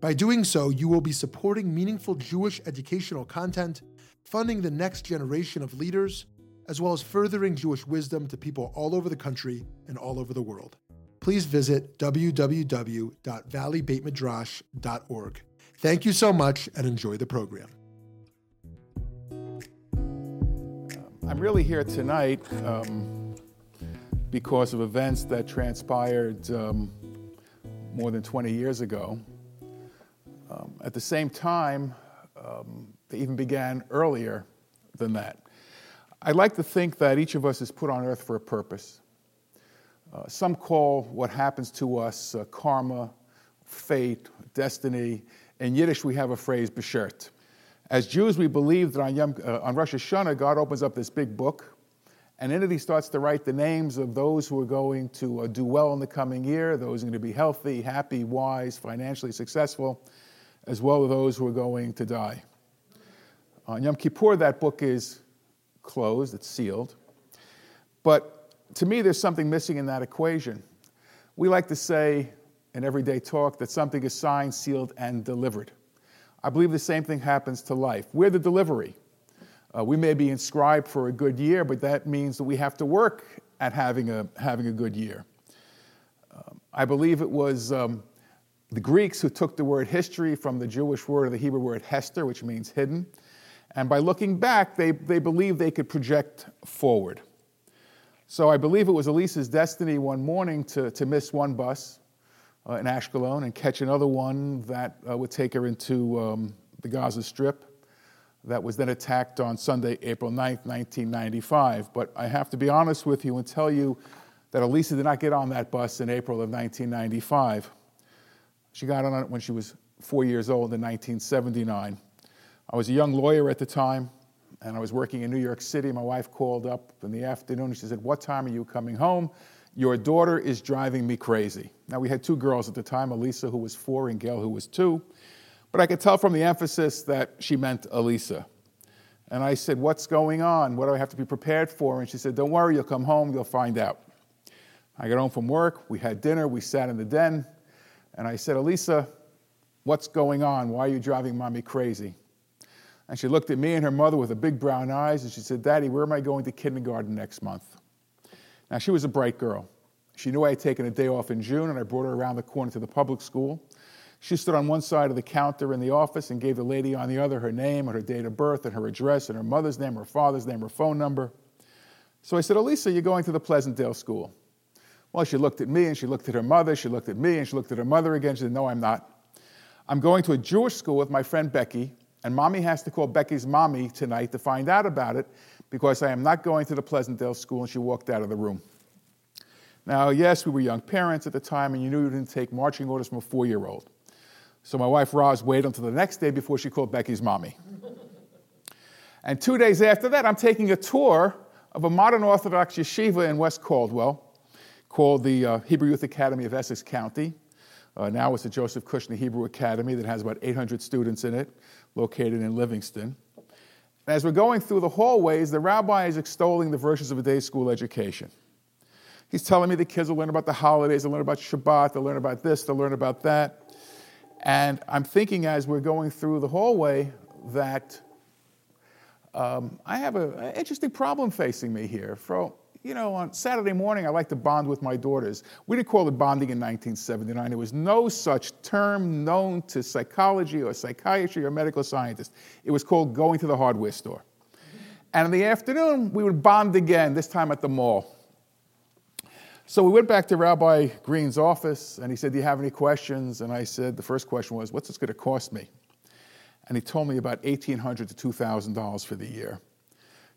By doing so, you will be supporting meaningful Jewish educational content, funding the next generation of leaders, as well as furthering Jewish wisdom to people all over the country and all over the world. Please visit www.valleybeitmidrash.org. Thank you so much and enjoy the program. I'm really here tonight um, because of events that transpired um, more than 20 years ago. Um, at the same time, um, they even began earlier than that. I like to think that each of us is put on earth for a purpose. Uh, some call what happens to us uh, karma, fate, destiny. In Yiddish, we have a phrase, beshert. As Jews, we believe that on, Yom, uh, on Rosh Hashanah, God opens up this big book, and in it he starts to write the names of those who are going to uh, do well in the coming year, those who are going to be healthy, happy, wise, financially successful, as well as those who are going to die. On Yom Kippur, that book is closed, it's sealed. But to me, there's something missing in that equation. We like to say in everyday talk that something is signed, sealed, and delivered. I believe the same thing happens to life. We're the delivery. Uh, we may be inscribed for a good year, but that means that we have to work at having a, having a good year. Um, I believe it was um, the Greeks who took the word history from the Jewish word or the Hebrew word hester, which means hidden. And by looking back, they, they believed they could project forward. So I believe it was Alisa's destiny one morning to, to miss one bus uh, in Ashkelon and catch another one that uh, would take her into um, the Gaza Strip that was then attacked on Sunday, April 9th, 1995. But I have to be honest with you and tell you that Alisa did not get on that bus in April of 1995. She got on it when she was four years old in 1979. I was a young lawyer at the time, and I was working in New York City. My wife called up in the afternoon she said, What time are you coming home? Your daughter is driving me crazy. Now, we had two girls at the time, Alisa, who was four, and Gail, who was two. But I could tell from the emphasis that she meant Alisa. And I said, What's going on? What do I have to be prepared for? And she said, Don't worry, you'll come home, you'll find out. I got home from work, we had dinner, we sat in the den, and I said, Alisa, what's going on? Why are you driving mommy crazy? And she looked at me and her mother with a big brown eyes, and she said, Daddy, where am I going to kindergarten next month? Now, she was a bright girl. She knew I had taken a day off in June, and I brought her around the corner to the public school. She stood on one side of the counter in the office and gave the lady on the other her name and her date of birth and her address and her mother's name, her father's name, her phone number. So I said, Alisa, you're going to the Pleasantdale School. Well, she looked at me and she looked at her mother, she looked at me and she looked at her mother again. She said, No, I'm not. I'm going to a Jewish school with my friend Becky, and mommy has to call Becky's mommy tonight to find out about it because I am not going to the Pleasantdale School. And she walked out of the room. Now, yes, we were young parents at the time, and you knew you didn't take marching orders from a four year old. So my wife Roz waited until the next day before she called Becky's mommy. and two days after that, I'm taking a tour of a modern Orthodox yeshiva in West Caldwell called the uh, Hebrew Youth Academy of Essex County. Uh, now it's the Joseph Kushner Hebrew Academy that has about 800 students in it, located in Livingston. As we're going through the hallways, the rabbi is extolling the virtues of a day school education. He's telling me the kids will learn about the holidays, they'll learn about Shabbat, they'll learn about this, they'll learn about that. And I'm thinking as we're going through the hallway that um, I have an interesting problem facing me here. For, you know, on Saturday morning, I like to bond with my daughters. We didn't call it bonding in 1979. There was no such term known to psychology or psychiatry or medical scientists. It was called going to the hardware store. And in the afternoon, we would bond again, this time at the mall. So we went back to Rabbi Green's office, and he said, Do you have any questions? And I said, The first question was, What's this going to cost me? And he told me about 1,800 to $2,000 for the year.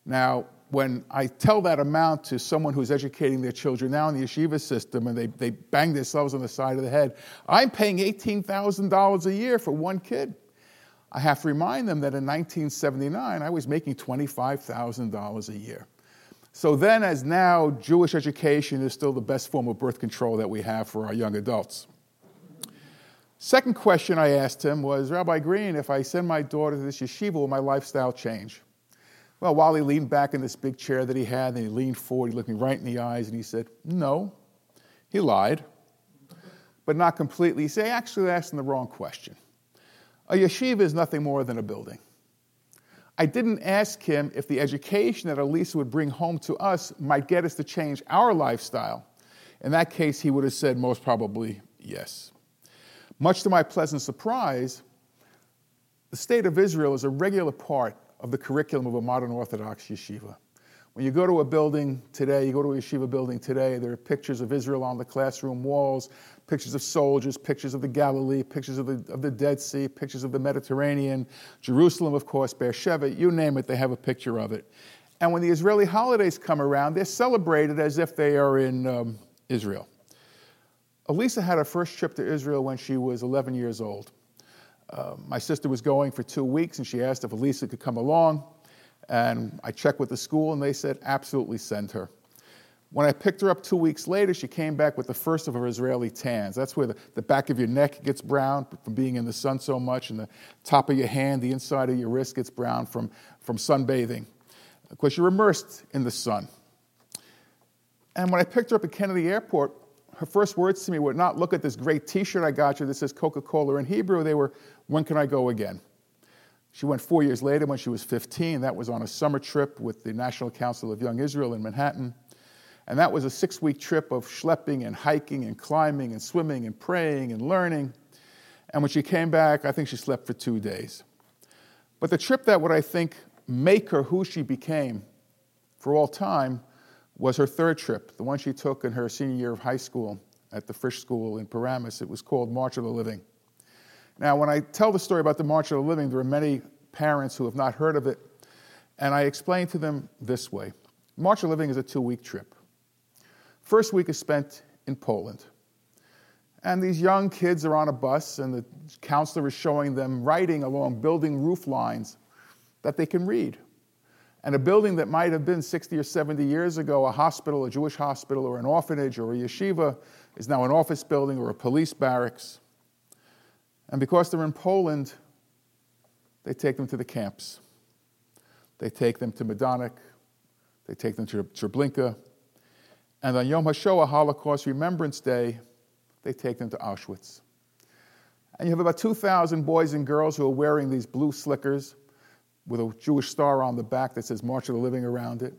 Now, when I tell that amount to someone who's educating their children now in the yeshiva system and they, they bang themselves on the side of the head, I'm paying $18,000 a year for one kid. I have to remind them that in 1979, I was making $25,000 a year. So then, as now, Jewish education is still the best form of birth control that we have for our young adults. Second question I asked him was Rabbi Green, if I send my daughter to this yeshiva, will my lifestyle change? Well, Wally leaned back in this big chair that he had, and he leaned forward, he looked me right in the eyes, and he said, No. He lied, but not completely. He said, Actually, asking the wrong question. A yeshiva is nothing more than a building. I didn't ask him if the education that Alisa would bring home to us might get us to change our lifestyle. In that case, he would have said most probably yes. Much to my pleasant surprise, the state of Israel is a regular part of the curriculum of a modern Orthodox yeshiva. When you go to a building today, you go to a yeshiva building today, there are pictures of Israel on the classroom walls, pictures of soldiers, pictures of the Galilee, pictures of the, of the Dead Sea, pictures of the Mediterranean, Jerusalem, of course, Beersheba, you name it, they have a picture of it. And when the Israeli holidays come around, they're celebrated as if they are in um, Israel. Alisa had her first trip to Israel when she was 11 years old. Uh, my sister was going for two weeks and she asked if Alisa could come along. And I checked with the school and they said, absolutely send her. When I picked her up two weeks later, she came back with the first of her Israeli tans. That's where the, the back of your neck gets brown from being in the sun so much, and the top of your hand, the inside of your wrist gets brown from, from sunbathing. Of course, you're immersed in the sun. And when I picked her up at Kennedy Airport, her first words to me were not, Look at this great t shirt I got you that says Coca Cola in Hebrew. They were, When can I go again? She went four years later when she was 15. That was on a summer trip with the National Council of Young Israel in Manhattan. And that was a six week trip of schlepping and hiking and climbing and swimming and praying and learning. And when she came back, I think she slept for two days. But the trip that would, I think, make her who she became for all time was her third trip, the one she took in her senior year of high school at the Frisch School in Paramus. It was called March of the Living. Now, when I tell the story about the March of the Living, there are many parents who have not heard of it, and I explain to them this way March of the Living is a two week trip. First week is spent in Poland. And these young kids are on a bus, and the counselor is showing them writing along building roof lines that they can read. And a building that might have been 60 or 70 years ago a hospital, a Jewish hospital, or an orphanage, or a yeshiva is now an office building or a police barracks. And because they're in Poland, they take them to the camps. They take them to Majdanek, they take them to Treblinka, and on Yom HaShoah, Holocaust Remembrance Day, they take them to Auschwitz. And you have about 2,000 boys and girls who are wearing these blue slickers with a Jewish star on the back that says March of the Living around it.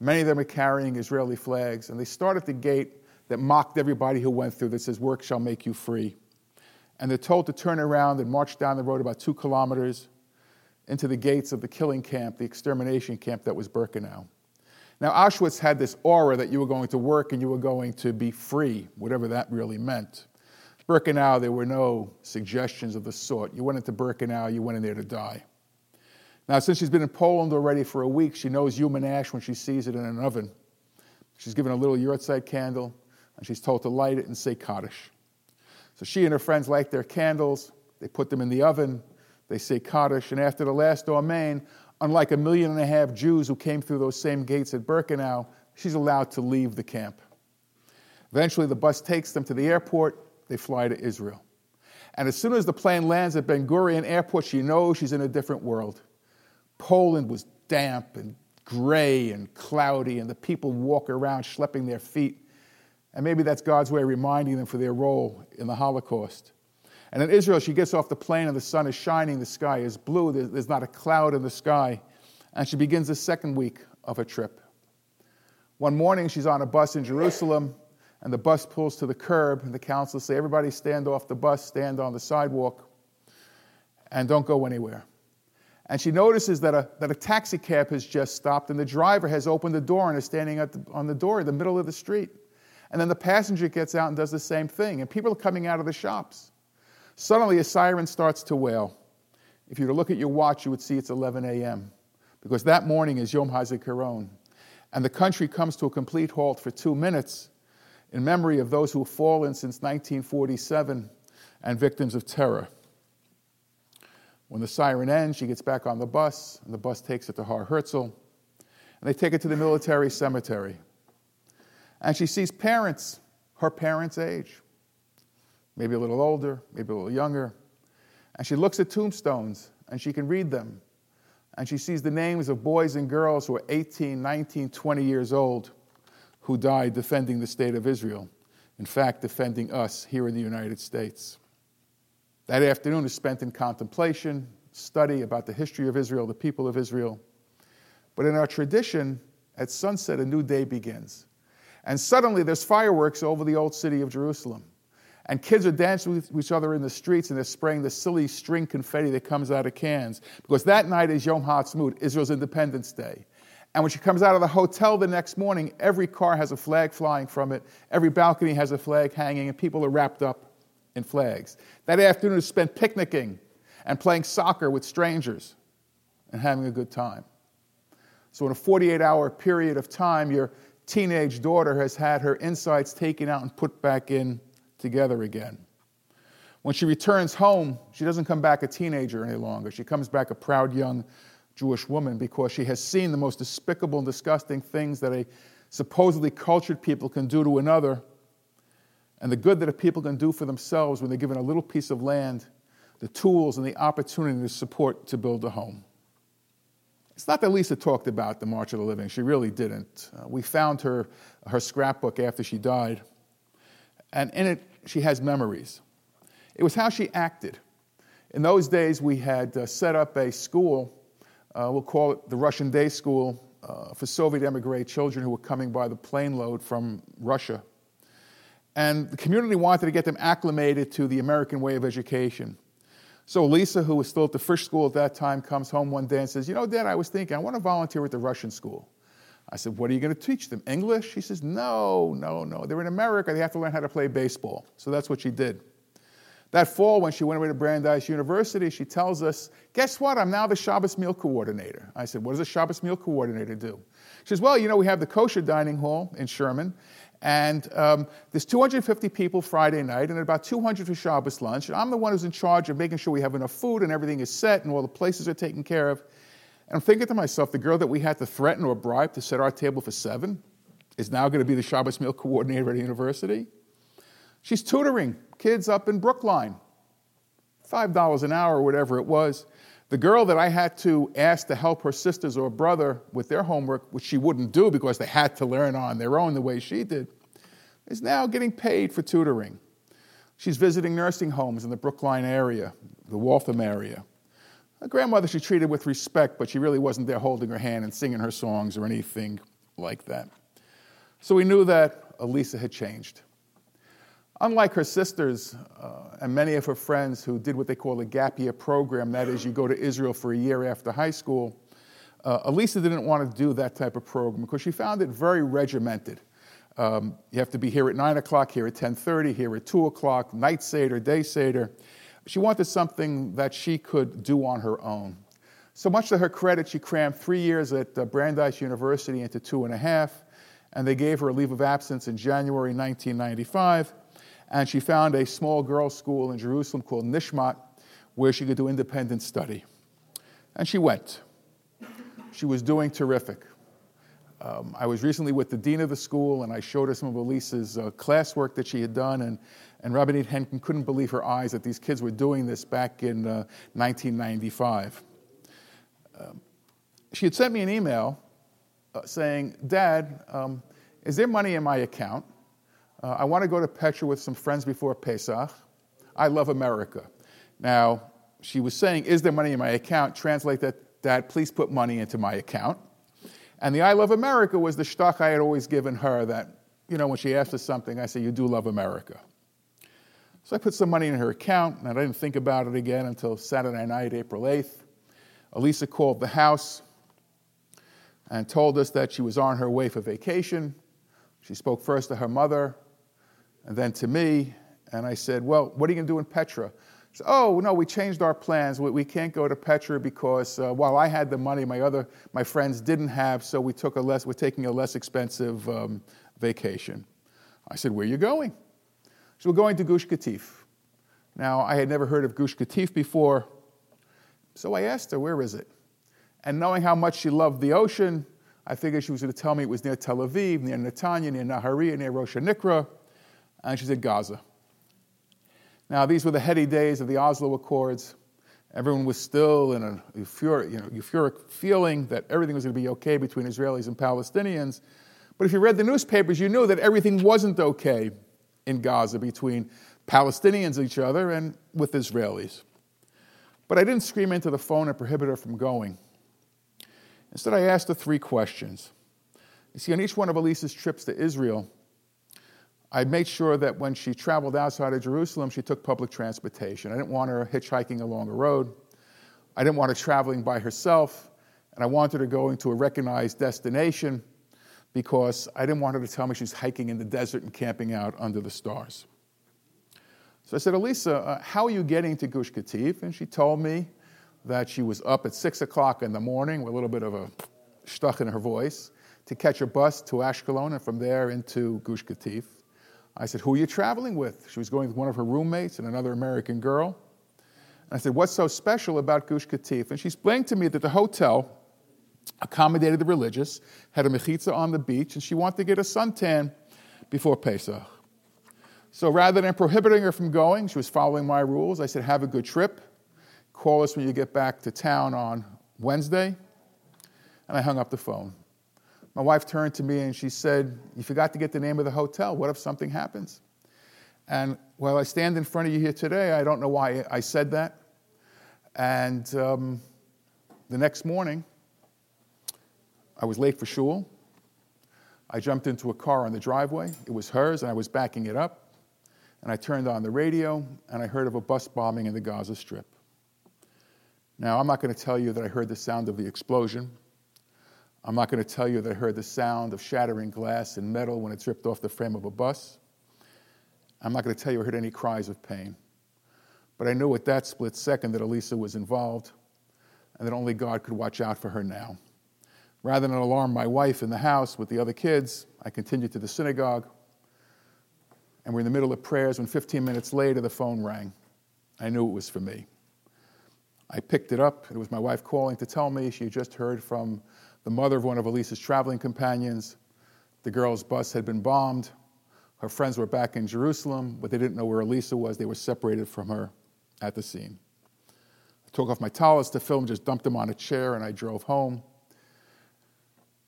Many of them are carrying Israeli flags, and they start at the gate that mocked everybody who went through that says, Work shall make you free. And they're told to turn around and march down the road about two kilometers into the gates of the killing camp, the extermination camp that was Birkenau. Now, Auschwitz had this aura that you were going to work and you were going to be free, whatever that really meant. Birkenau, there were no suggestions of the sort. You went into Birkenau, you went in there to die. Now, since she's been in Poland already for a week, she knows human ash when she sees it in an oven. She's given a little yahrzeit candle, and she's told to light it and say Kaddish. So she and her friends light their candles, they put them in the oven, they say Kaddish, and after the last Amen, unlike a million and a half Jews who came through those same gates at Birkenau, she's allowed to leave the camp. Eventually, the bus takes them to the airport. They fly to Israel. And as soon as the plane lands at Ben Gurion Airport, she knows she's in a different world. Poland was damp and gray and cloudy, and the people walk around schlepping their feet. And maybe that's God's way of reminding them for their role in the Holocaust. And in Israel, she gets off the plane and the sun is shining, the sky is blue, there's not a cloud in the sky. And she begins the second week of her trip. One morning, she's on a bus in Jerusalem, and the bus pulls to the curb, and the counselors say, Everybody stand off the bus, stand on the sidewalk, and don't go anywhere. And she notices that a, that a taxi cab has just stopped, and the driver has opened the door and is standing the, on the door in the middle of the street. And then the passenger gets out and does the same thing, and people are coming out of the shops. Suddenly, a siren starts to wail. If you were to look at your watch, you would see it's 11 a.m. because that morning is Yom HaZikaron, and the country comes to a complete halt for two minutes in memory of those who have fallen since 1947 and victims of terror. When the siren ends, she gets back on the bus, and the bus takes her to Har Herzl, and they take her to the military cemetery. And she sees parents, her parents' age, maybe a little older, maybe a little younger. And she looks at tombstones and she can read them. And she sees the names of boys and girls who are 18, 19, 20 years old who died defending the state of Israel. In fact, defending us here in the United States. That afternoon is spent in contemplation, study about the history of Israel, the people of Israel. But in our tradition, at sunset, a new day begins. And suddenly there's fireworks over the old city of Jerusalem. And kids are dancing with each other in the streets and they're spraying the silly string confetti that comes out of cans. Because that night is Yom Ha'atzmaut, Israel's Independence Day. And when she comes out of the hotel the next morning, every car has a flag flying from it, every balcony has a flag hanging, and people are wrapped up in flags. That afternoon is spent picnicking and playing soccer with strangers and having a good time. So, in a 48 hour period of time, your teenage daughter has had her insides taken out and put back in together again. When she returns home, she doesn't come back a teenager any longer. She comes back a proud young Jewish woman because she has seen the most despicable and disgusting things that a supposedly cultured people can do to another, and the good that a people can do for themselves when they're given a little piece of land, the tools, and the opportunity to support to build a home. It's not that Lisa talked about the March of the Living. She really didn't. Uh, we found her, her scrapbook after she died, and in it, she has memories. It was how she acted. In those days, we had uh, set up a school, uh, we'll call it the Russian Day School, uh, for Soviet emigre children who were coming by the plane load from Russia. And the community wanted to get them acclimated to the American way of education. So Lisa, who was still at the Frisch School at that time, comes home one day and says, You know, Dad, I was thinking, I want to volunteer at the Russian school. I said, What are you going to teach them? English? She says, No, no, no. They're in America. They have to learn how to play baseball. So that's what she did. That fall, when she went away to Brandeis University, she tells us, Guess what? I'm now the Shabbos meal coordinator. I said, What does a Shabbos meal coordinator do? She says, Well, you know, we have the kosher dining hall in Sherman, and um, there's 250 people Friday night, and about 200 for Shabbos lunch. And I'm the one who's in charge of making sure we have enough food and everything is set and all the places are taken care of. And I'm thinking to myself, the girl that we had to threaten or bribe to set our table for seven is now going to be the Shabbos meal coordinator at a university. She's tutoring kids up in Brookline, $5 an hour or whatever it was. The girl that I had to ask to help her sisters or brother with their homework, which she wouldn't do because they had to learn on their own the way she did, is now getting paid for tutoring. She's visiting nursing homes in the Brookline area, the Waltham area. A grandmother she treated with respect, but she really wasn't there holding her hand and singing her songs or anything like that. So we knew that Alisa had changed. Unlike her sisters uh, and many of her friends who did what they call a gap year program, that is, you go to Israel for a year after high school, uh, Alisa didn't want to do that type of program because she found it very regimented. Um, you have to be here at 9 o'clock, here at 10.30, here at 2 o'clock, night Seder, day Seder. She wanted something that she could do on her own. So much to her credit, she crammed three years at uh, Brandeis University into two and a half, and they gave her a leave of absence in January 1995 and she found a small girls' school in Jerusalem called Nishmat where she could do independent study. And she went. She was doing terrific. Um, I was recently with the dean of the school, and I showed her some of Alisa's uh, classwork that she had done, and, and Rabbanit Henkin couldn't believe her eyes that these kids were doing this back in uh, 1995. Um, she had sent me an email uh, saying, Dad, um, is there money in my account? Uh, I want to go to Petra with some friends before Pesach. I love America. Now, she was saying, Is there money in my account? Translate that, Dad, please put money into my account. And the I love America was the shtuck I had always given her that, you know, when she asked us something, I say, You do love America. So I put some money in her account, and I didn't think about it again until Saturday night, April 8th. Alisa called the house and told us that she was on her way for vacation. She spoke first to her mother, and then to me, and I said, Well, what are you going to do in Petra? Said, oh, no, we changed our plans. We, we can't go to Petra because uh, while I had the money, my other my friends didn't have, so we took a less, we're taking a less expensive um, vacation. I said, where are you going? So we're going to Gush Katif. Now, I had never heard of Gush Katif before, so I asked her, where is it? And knowing how much she loved the ocean, I figured she was going to tell me it was near Tel Aviv, near Netanya, near Nahariya, near Rosh Nikra. And she said, Gaza. Now, these were the heady days of the Oslo Accords. Everyone was still in a euphoric, you know, euphoric feeling that everything was going to be okay between Israelis and Palestinians. But if you read the newspapers, you knew that everything wasn't okay in Gaza between Palestinians each other and with Israelis. But I didn't scream into the phone and prohibit her from going. Instead, I asked her three questions. You see, on each one of Alisa's trips to Israel, I made sure that when she traveled outside of Jerusalem, she took public transportation. I didn't want her hitchhiking along a road. I didn't want her traveling by herself. And I wanted her going to a recognized destination because I didn't want her to tell me she's hiking in the desert and camping out under the stars. So I said, Alisa, uh, how are you getting to Gush Katif? And she told me that she was up at 6 o'clock in the morning with a little bit of a stuck in her voice to catch a bus to Ashkelon and from there into Gush Katif. I said, Who are you traveling with? She was going with one of her roommates and another American girl. I said, What's so special about Gush Katif? And she explained to me that the hotel accommodated the religious, had a mechitza on the beach, and she wanted to get a suntan before Pesach. So rather than prohibiting her from going, she was following my rules. I said, Have a good trip. Call us when you get back to town on Wednesday. And I hung up the phone. My wife turned to me and she said, You forgot to get the name of the hotel. What if something happens? And while I stand in front of you here today, I don't know why I said that. And um, the next morning, I was late for shul. I jumped into a car on the driveway. It was hers, and I was backing it up. And I turned on the radio, and I heard of a bus bombing in the Gaza Strip. Now, I'm not going to tell you that I heard the sound of the explosion. I'm not going to tell you that I heard the sound of shattering glass and metal when it's ripped off the frame of a bus. I'm not going to tell you I heard any cries of pain. But I knew at that split second that Alisa was involved and that only God could watch out for her now. Rather than alarm my wife in the house with the other kids, I continued to the synagogue. And we're in the middle of prayers when 15 minutes later the phone rang. I knew it was for me. I picked it up. It was my wife calling to tell me she had just heard from the mother of one of Alisa's traveling companions. The girl's bus had been bombed. Her friends were back in Jerusalem, but they didn't know where Alisa was. They were separated from her at the scene. I took off my towels to film, just dumped them on a chair, and I drove home.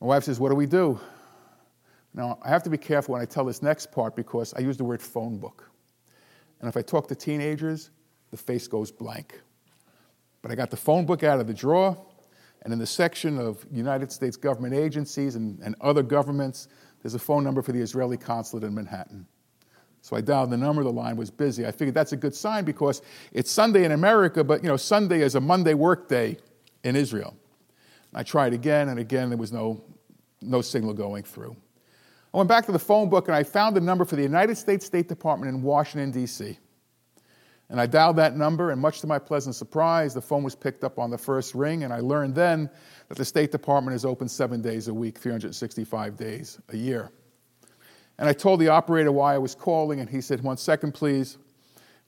My wife says, What do we do? Now, I have to be careful when I tell this next part because I use the word phone book. And if I talk to teenagers, the face goes blank. But I got the phone book out of the drawer, and in the section of United States government agencies and, and other governments, there's a phone number for the Israeli consulate in Manhattan. So I dialed the number, the line was busy. I figured that's a good sign because it's Sunday in America, but you know, Sunday is a Monday work day in Israel. I tried again and again, there was no, no signal going through. I went back to the phone book and I found the number for the United States State Department in Washington, D.C. And I dialed that number, and much to my pleasant surprise, the phone was picked up on the first ring, and I learned then that the State Department is open seven days a week, 365 days a year. And I told the operator why I was calling, and he said, One second, please.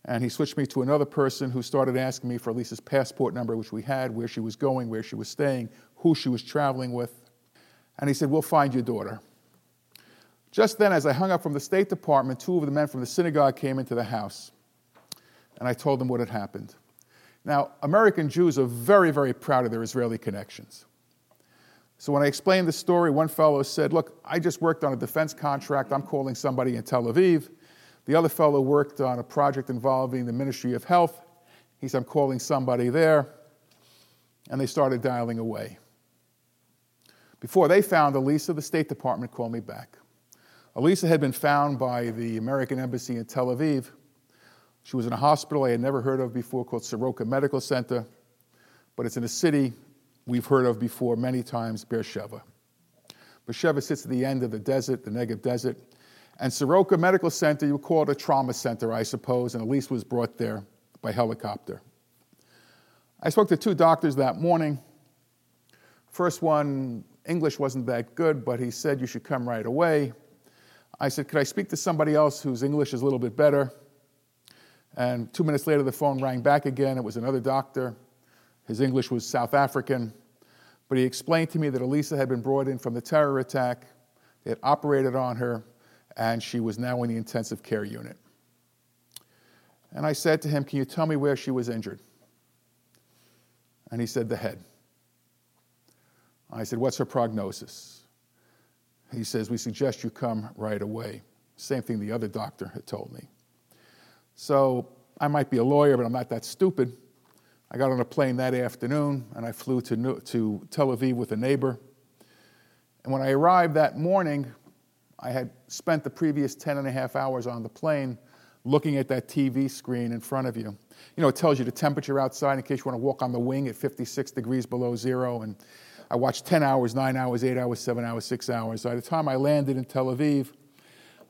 And he switched me to another person who started asking me for Lisa's passport number, which we had, where she was going, where she was staying, who she was traveling with. And he said, We'll find your daughter. Just then, as I hung up from the State Department, two of the men from the synagogue came into the house. And I told them what had happened. Now, American Jews are very, very proud of their Israeli connections. So when I explained the story, one fellow said, Look, I just worked on a defense contract. I'm calling somebody in Tel Aviv. The other fellow worked on a project involving the Ministry of Health. He said, I'm calling somebody there. And they started dialing away. Before they found Alisa, the State Department called me back. Alisa had been found by the American Embassy in Tel Aviv. She was in a hospital I had never heard of before called Soroka Medical Center, but it's in a city we've heard of before many times, Beersheba. Beersheba sits at the end of the desert, the Negev desert, and Soroka Medical Center, you call it a trauma center, I suppose, and Elise was brought there by helicopter. I spoke to two doctors that morning. First one, English wasn't that good, but he said you should come right away. I said, Could I speak to somebody else whose English is a little bit better? And two minutes later, the phone rang back again. It was another doctor. His English was South African. But he explained to me that Alisa had been brought in from the terror attack. They had operated on her, and she was now in the intensive care unit. And I said to him, Can you tell me where she was injured? And he said, The head. I said, What's her prognosis? He says, We suggest you come right away. Same thing the other doctor had told me. So I might be a lawyer, but I'm not that stupid. I got on a plane that afternoon and I flew to, to Tel Aviv with a neighbor. And when I arrived that morning, I had spent the previous 10 and a half hours on the plane looking at that TV screen in front of you. You know, it tells you the temperature outside in case you want to walk on the wing at 56 degrees below zero. And I watched 10 hours, 9 hours, 8 hours, 7 hours, 6 hours. By the time I landed in Tel Aviv,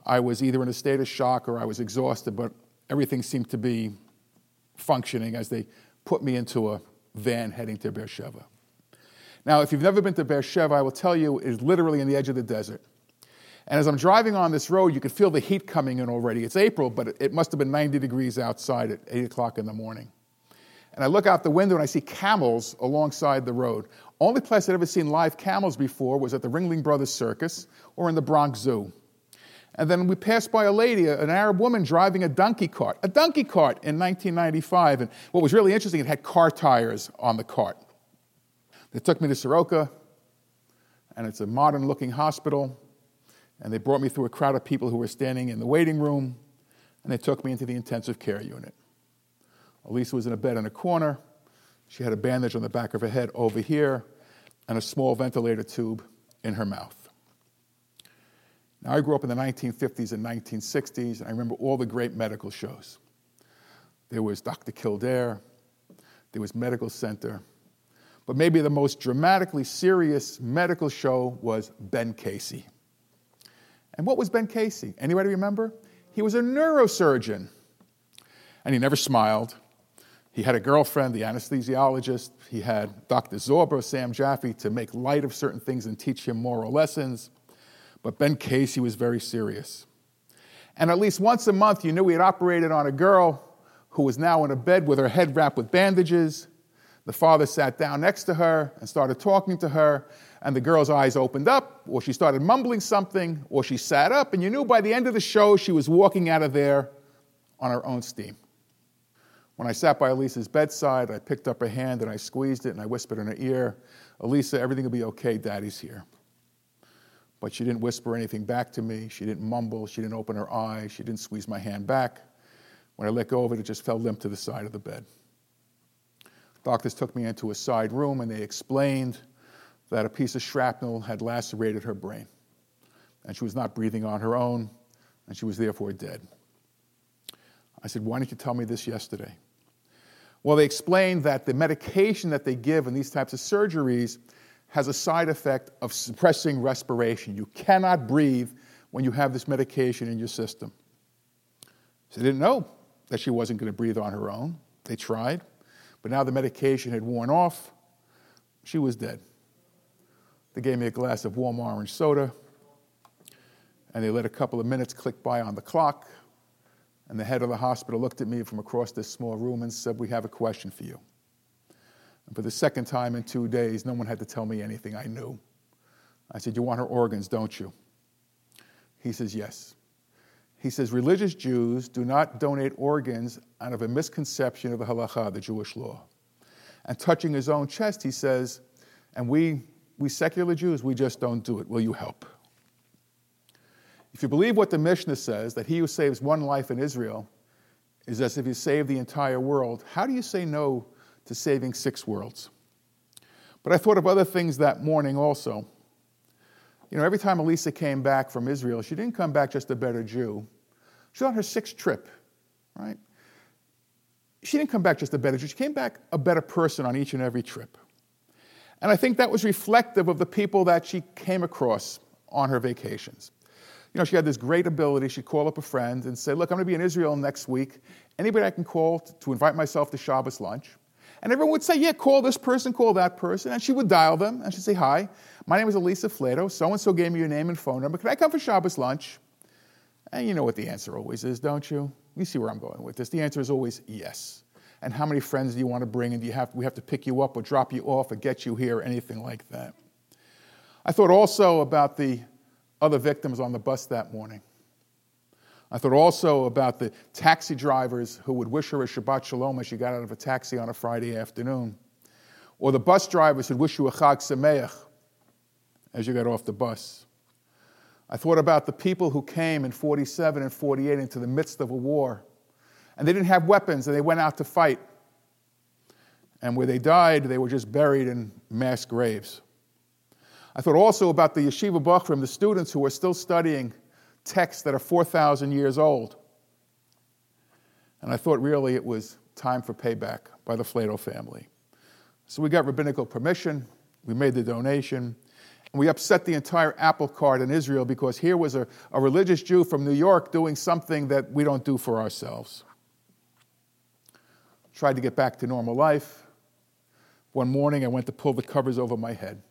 I was either in a state of shock or I was exhausted, but everything seemed to be functioning as they put me into a van heading to Beersheba. Now, if you've never been to Beersheba, I will tell you, it is literally in the edge of the desert. And as I'm driving on this road, you can feel the heat coming in already. It's April, but it must have been 90 degrees outside at 8 o'clock in the morning. And I look out the window and I see camels alongside the road. Only place I'd ever seen live camels before was at the Ringling Brothers Circus or in the Bronx Zoo. And then we passed by a lady, an Arab woman driving a donkey cart, a donkey cart in 1995. And what was really interesting, it had car tires on the cart. They took me to Soroka, and it's a modern looking hospital. And they brought me through a crowd of people who were standing in the waiting room, and they took me into the intensive care unit. Alisa was in a bed in a corner. She had a bandage on the back of her head over here, and a small ventilator tube in her mouth. Now, I grew up in the 1950s and 1960s, and I remember all the great medical shows. There was Dr. Kildare, there was Medical Center, but maybe the most dramatically serious medical show was Ben Casey. And what was Ben Casey? Anybody remember? He was a neurosurgeon, and he never smiled. He had a girlfriend, the anesthesiologist. He had Dr. Zorba, Sam Jaffe, to make light of certain things and teach him moral lessons. But Ben Casey was very serious. And at least once a month, you knew he had operated on a girl who was now in a bed with her head wrapped with bandages. The father sat down next to her and started talking to her, and the girl's eyes opened up, or she started mumbling something, or she sat up, and you knew by the end of the show she was walking out of there on her own steam. When I sat by Alisa's bedside, I picked up her hand and I squeezed it and I whispered in her ear, Alisa, everything will be okay, Daddy's here. But she didn't whisper anything back to me. She didn't mumble. She didn't open her eyes. She didn't squeeze my hand back. When I let go of it, it just fell limp to the side of the bed. Doctors took me into a side room and they explained that a piece of shrapnel had lacerated her brain. And she was not breathing on her own, and she was therefore dead. I said, Why didn't you tell me this yesterday? Well, they explained that the medication that they give in these types of surgeries has a side effect of suppressing respiration. You cannot breathe when you have this medication in your system. So they didn't know that she wasn't going to breathe on her own. They tried, but now the medication had worn off. She was dead. They gave me a glass of warm orange soda, and they let a couple of minutes click by on the clock. And the head of the hospital looked at me from across this small room and said, We have a question for you. And for the second time in two days, no one had to tell me anything I knew. I said, You want her organs, don't you? He says, Yes. He says, Religious Jews do not donate organs out of a misconception of the halacha, the Jewish law. And touching his own chest, he says, And we, we secular Jews, we just don't do it. Will you help? If you believe what the Mishnah says, that he who saves one life in Israel is as if he saved the entire world, how do you say no to saving six worlds. But I thought of other things that morning also. You know, every time Alisa came back from Israel, she didn't come back just a better Jew. She was on her sixth trip, right? She didn't come back just a better Jew. She came back a better person on each and every trip. And I think that was reflective of the people that she came across on her vacations. You know, she had this great ability. She'd call up a friend and say, Look, I'm going to be in Israel next week. Anybody I can call to invite myself to Shabbos lunch? And everyone would say, Yeah, call this person, call that person. And she would dial them and she'd say, Hi, my name is Alisa Flatow. So and so gave me your name and phone number. Can I come for Shabbos lunch? And you know what the answer always is, don't you? You see where I'm going with this. The answer is always yes. And how many friends do you want to bring? And do you have, we have to pick you up or drop you off or get you here or anything like that? I thought also about the other victims on the bus that morning. I thought also about the taxi drivers who would wish her a Shabbat Shalom as she got out of a taxi on a Friday afternoon, or the bus drivers who'd wish you a Chag Sameach as you got off the bus. I thought about the people who came in 47 and 48 into the midst of a war, and they didn't have weapons and they went out to fight. And where they died, they were just buried in mass graves. I thought also about the yeshiva bachrim, the students who are still studying texts that are 4,000 years old. And I thought really it was time for payback by the Flatow family. So we got rabbinical permission, we made the donation, and we upset the entire apple cart in Israel because here was a, a religious Jew from New York doing something that we don't do for ourselves. Tried to get back to normal life. One morning I went to pull the covers over my head.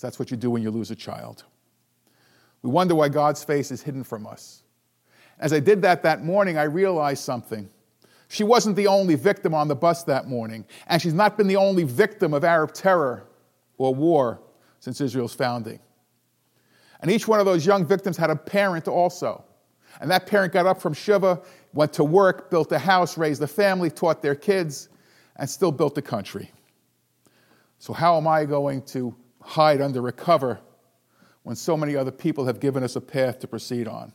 That's what you do when you lose a child. We wonder why God's face is hidden from us. As I did that that morning, I realized something. She wasn't the only victim on the bus that morning, and she's not been the only victim of Arab terror or war since Israel's founding. And each one of those young victims had a parent also. And that parent got up from Shiva, went to work, built a house, raised a family, taught their kids, and still built the country. So, how am I going to hide under a cover when so many other people have given us a path to proceed on.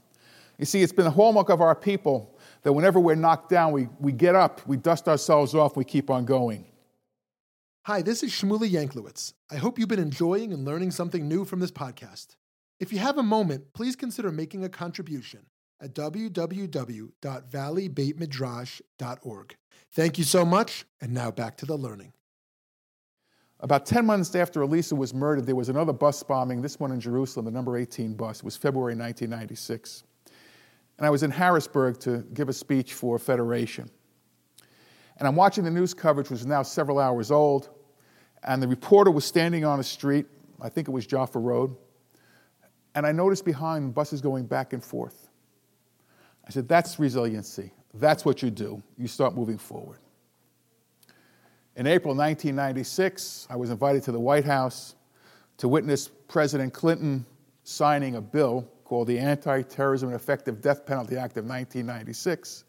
You see, it's been a hallmark of our people that whenever we're knocked down, we, we get up, we dust ourselves off, we keep on going. Hi, this is Shmuly Yanklowitz. I hope you've been enjoying and learning something new from this podcast. If you have a moment, please consider making a contribution at www.valleybeitmidrash.org. Thank you so much, and now back to the learning. About 10 months after Alisa was murdered, there was another bus bombing, this one in Jerusalem, the number 18 bus. It was February 1996. And I was in Harrisburg to give a speech for Federation. And I'm watching the news coverage, which is now several hours old, and the reporter was standing on a street, I think it was Jaffa Road, and I noticed behind buses going back and forth. I said, That's resiliency. That's what you do. You start moving forward. In April 1996, I was invited to the White House to witness President Clinton signing a bill called the Anti Terrorism and Effective Death Penalty Act of 1996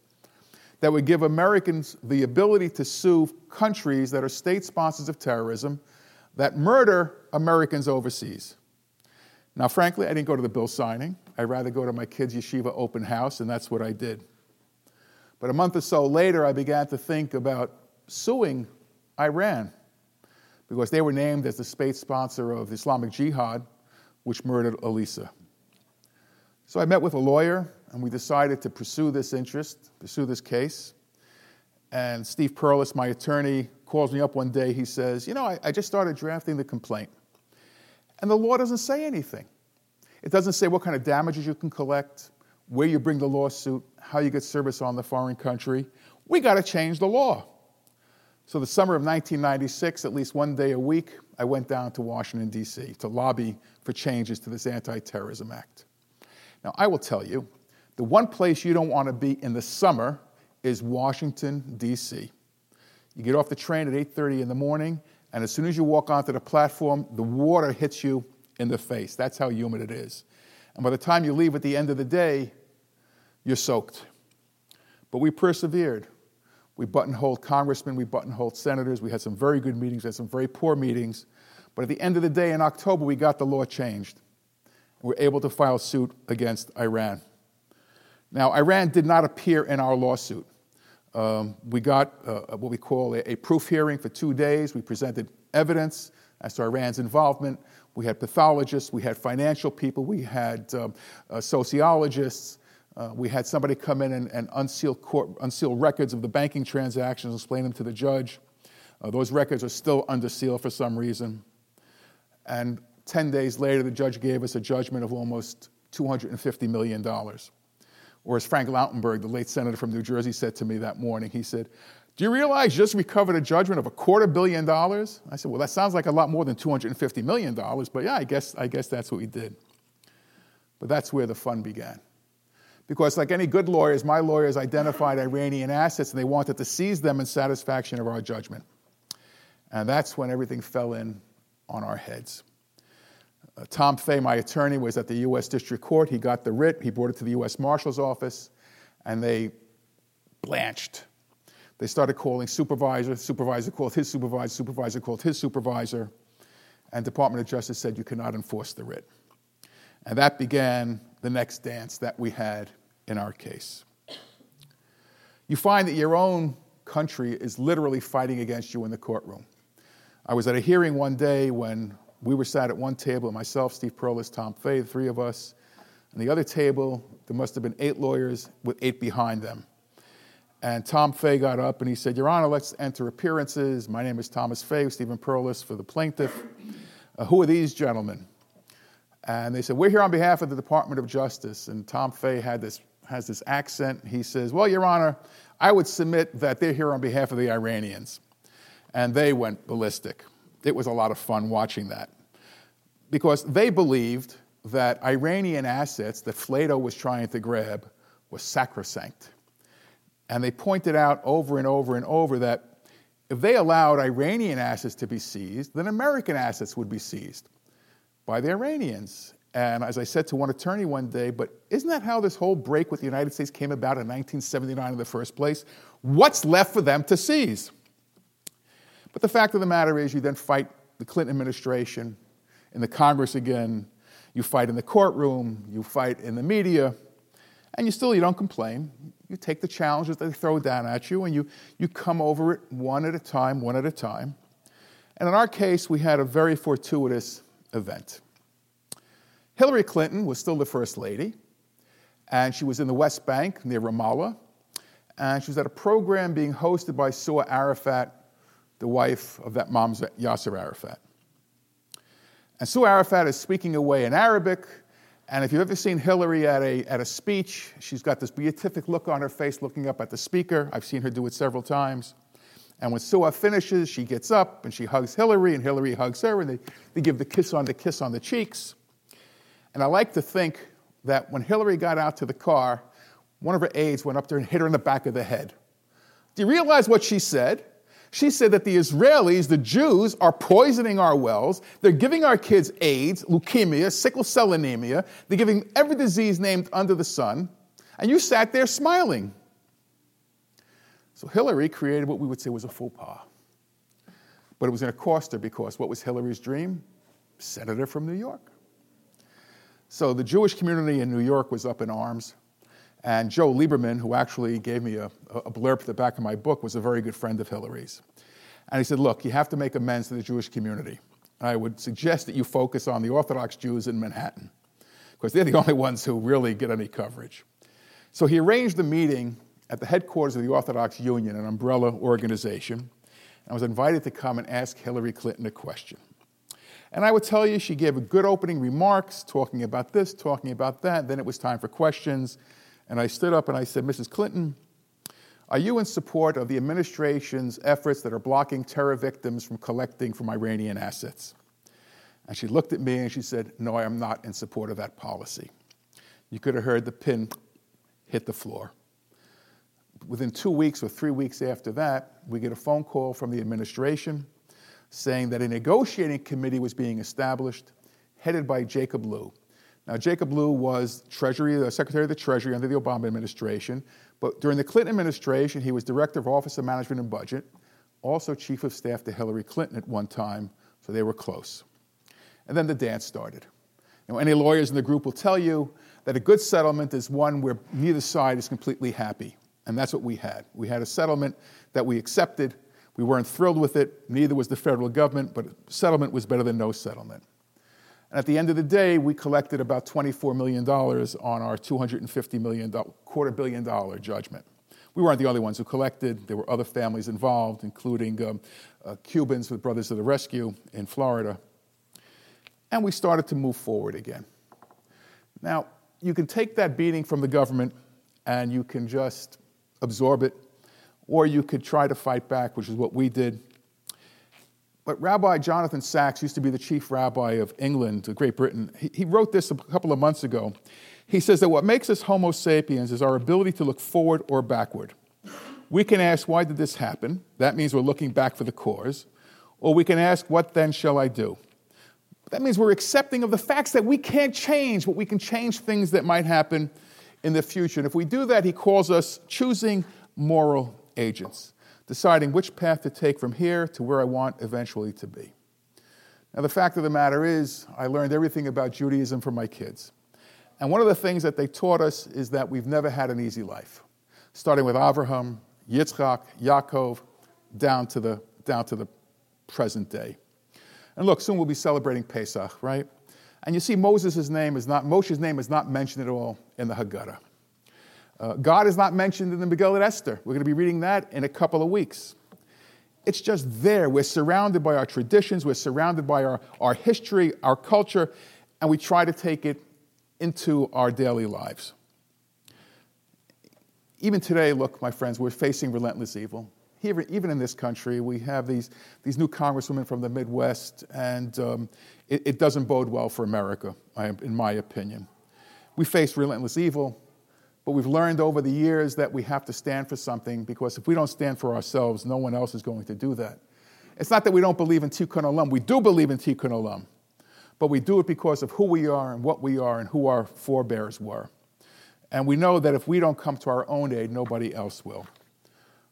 that would give Americans the ability to sue countries that are state sponsors of terrorism that murder Americans overseas. Now, frankly, I didn't go to the bill signing. I'd rather go to my kids' yeshiva open house, and that's what I did. But a month or so later, I began to think about suing Iran, because they were named as the state sponsor of Islamic Jihad, which murdered Alisa. So I met with a lawyer, and we decided to pursue this interest, pursue this case. And Steve Perles, my attorney, calls me up one day. He says, You know, I, I just started drafting the complaint. And the law doesn't say anything. It doesn't say what kind of damages you can collect, where you bring the lawsuit, how you get service on the foreign country. We got to change the law. So, the summer of 1996, at least one day a week, I went down to Washington, D.C. to lobby for changes to this Anti Terrorism Act. Now, I will tell you, the one place you don't want to be in the summer is Washington, D.C. You get off the train at 8:30 in the morning, and as soon as you walk onto the platform, the water hits you in the face. That's how humid it is. And by the time you leave at the end of the day, you're soaked. But we persevered. We buttonholed congressmen, we buttonholed senators, we had some very good meetings, we had some very poor meetings. But at the end of the day, in October, we got the law changed. We were able to file suit against Iran. Now, Iran did not appear in our lawsuit. Um, we got uh, what we call a, a, proof hearing for two days. We presented evidence as to Iran's involvement. We had pathologists, we had financial people, we had um, uh, sociologists, uh, we had somebody come in and, and unseal, court, unseal, records of the banking transactions, explain them to the judge. Uh, those records are still under seal for some reason. And 10 days later, the judge gave us a judgment of almost $250 million. Or as Frank Lautenberg, the late senator from New Jersey, said to me that morning, he said, Do you realize you just recovered a judgment of a quarter billion dollars? I said, Well, that sounds like a lot more than $250 million, but yeah, I guess, I guess that's what we did. But that's where the fun began. Because, like any good lawyers, my lawyers identified Iranian assets and they wanted to seize them in satisfaction of our judgment. And that's when everything fell in on our heads. Uh, Tom Fay, my attorney, was at the U.S. District Court. He got the writ, he brought it to the U.S. Marshal's office, and they blanched. They started calling supervisor, supervisor called his supervisor, supervisor called his supervisor, and Department of Justice said you cannot enforce the writ. And that began the next dance that we had in our case. You find that your own country is literally fighting against you in the courtroom. I was at a hearing one day when we were sat at one table, myself, Steve Perles, Tom Fay, the three of us. And the other table, there must have been eight lawyers with eight behind them. And Tom Fay got up and he said, Your Honor, let's enter appearances. My name is Thomas Fay, Stephen Perles for the plaintiff. Uh, who are these gentlemen? And they said, We're here on behalf of the Department of Justice. And Tom Fay had this, has this accent. He says, Well, Your Honor, I would submit that they're here on behalf of the Iranians. And they went ballistic. It was a lot of fun watching that because they believed that Iranian assets that Flatow was trying to grab was sacrosanct. And they pointed out over and over and over that if they allowed Iranian assets to be seized, then American assets would be seized by the Iranians. And as I said to one attorney one day, but isn't that how this whole break with the United States came about in 1979 in the first place? What's left for them to seize? But the fact of the matter is, you then fight the Clinton administration in the Congress again, you fight in the courtroom, you fight in the media, and you still you don't complain. You take the challenges that they throw down at you, and you, you come over it one at a time, one at a time. And in our case, we had a very fortuitous event. Hillary Clinton was still the first lady, and she was in the West Bank near Ramallah, and she was at a program being hosted by Suha Arafat, the wife of that mom, Yasser Arafat. And Suha Arafat is speaking away in Arabic. And if you've ever seen Hillary at a, at a speech, she's got this beatific look on her face looking up at the speaker. I've seen her do it several times. And when Suha finishes, she gets up and she hugs Hillary, and Hillary hugs her, and they, they give the kiss on the kiss on the cheeks. And I like to think that when Hillary got out to the car, one of her aides went up there and hit her in the back of the head. Do you realize what she said? She said that the Israelis, the Jews, are poisoning our wells. They're giving our kids AIDS, leukemia, sickle cell anemia. They're giving every disease named under the sun. And you sat there smiling. So Hillary created what we would say was a faux pas. But it was going to cost her because what was Hillary's dream? Senator from New York. So the Jewish community in New York was up in arms. And Joe Lieberman, who actually gave me a, a blurb at the back of my book, was a very good friend of Hillary's. And he said, Look, you have to make amends to the Jewish community. I would suggest that you focus on the Orthodox Jews in Manhattan, because they're the only ones who really get any coverage. So he arranged a meeting at the headquarters of the Orthodox Union, an umbrella organization. I was invited to come and ask Hillary Clinton a question. And I would tell you, she gave a good opening remarks, talking about this, talking about that. Then it was time for questions. And I stood up and I said, Mrs. Clinton, are you in support of the administration's efforts that are blocking terror victims from collecting from Iranian assets? And she looked at me and she said, No, I am not in support of that policy. You could have heard the pin hit the floor. Within two weeks or three weeks after that, we get a phone call from the administration saying that a negotiating committee was being established, headed by Jacob Lew. Now, Jacob Lew was Treasury, the Secretary of the Treasury under the Obama administration, but during the Clinton administration, he was Director of Office of Management and Budget, also Chief of Staff to Hillary Clinton at one time, so they were close. And then the dance started. Now, any lawyers in the group will tell you that a good settlement is one where neither side is completely happy. And that's what we had. We had a settlement that we accepted. We weren't thrilled with it, neither was the federal government, but settlement was better than no settlement. And at the end of the day, we collected about $24 million on our $250 million, quarter billion dollar judgment. We weren't the only ones who collected. There were other families involved, including um, uh, Cubans with Brothers of the Rescue in Florida. And we started to move forward again. Now, you can take that beating from the government and you can just absorb it, or you could try to fight back, which is what we did. But Rabbi Jonathan Sacks used to be the chief rabbi of England, Great Britain. He, he wrote this a couple of months ago. He says that what makes us Homo sapiens is our ability to look forward or backward. We can ask, why did this happen? That means we're looking back for the cause. Or we can ask, what then shall I do? That means we're accepting of the facts that we can't change, but we can change things that might happen in the future. And if we do that, he calls us choosing moral agents, deciding which path to take from here to where I want eventually to be. Now, the fact of the matter is, I learned everything about Judaism from my kids. And one of the things that they taught us is that we've never had an easy life, starting with Abraham, Yitzchak, Yaakov, down to the, down to the present day. And look, soon we'll be celebrating Pesach, right? And you see, Moses' name is not, Moshe's name is not mentioned at all in the Haggadah. Uh, God is not mentioned in the Megillah Esther. We're going to be reading that in a couple of weeks. It's just there. We're surrounded by our traditions, we're surrounded by our, our history, our culture, and we try to take it into our daily lives. Even today, look, my friends, we're facing relentless evil. Here, even in this country, we have these, these new congresswomen from the Midwest, and um, it, it, doesn't bode well for America, in my opinion. We face relentless evil, but we've learned over the years that we have to stand for something because if we don't stand for ourselves, no one else is going to do that. It's not that we don't believe in Tikkun Olam. We do believe in Tikkun Olam but we do it because of who we are and what we are and who our forebears were. And we know that if we don't come to our own aid, nobody else will.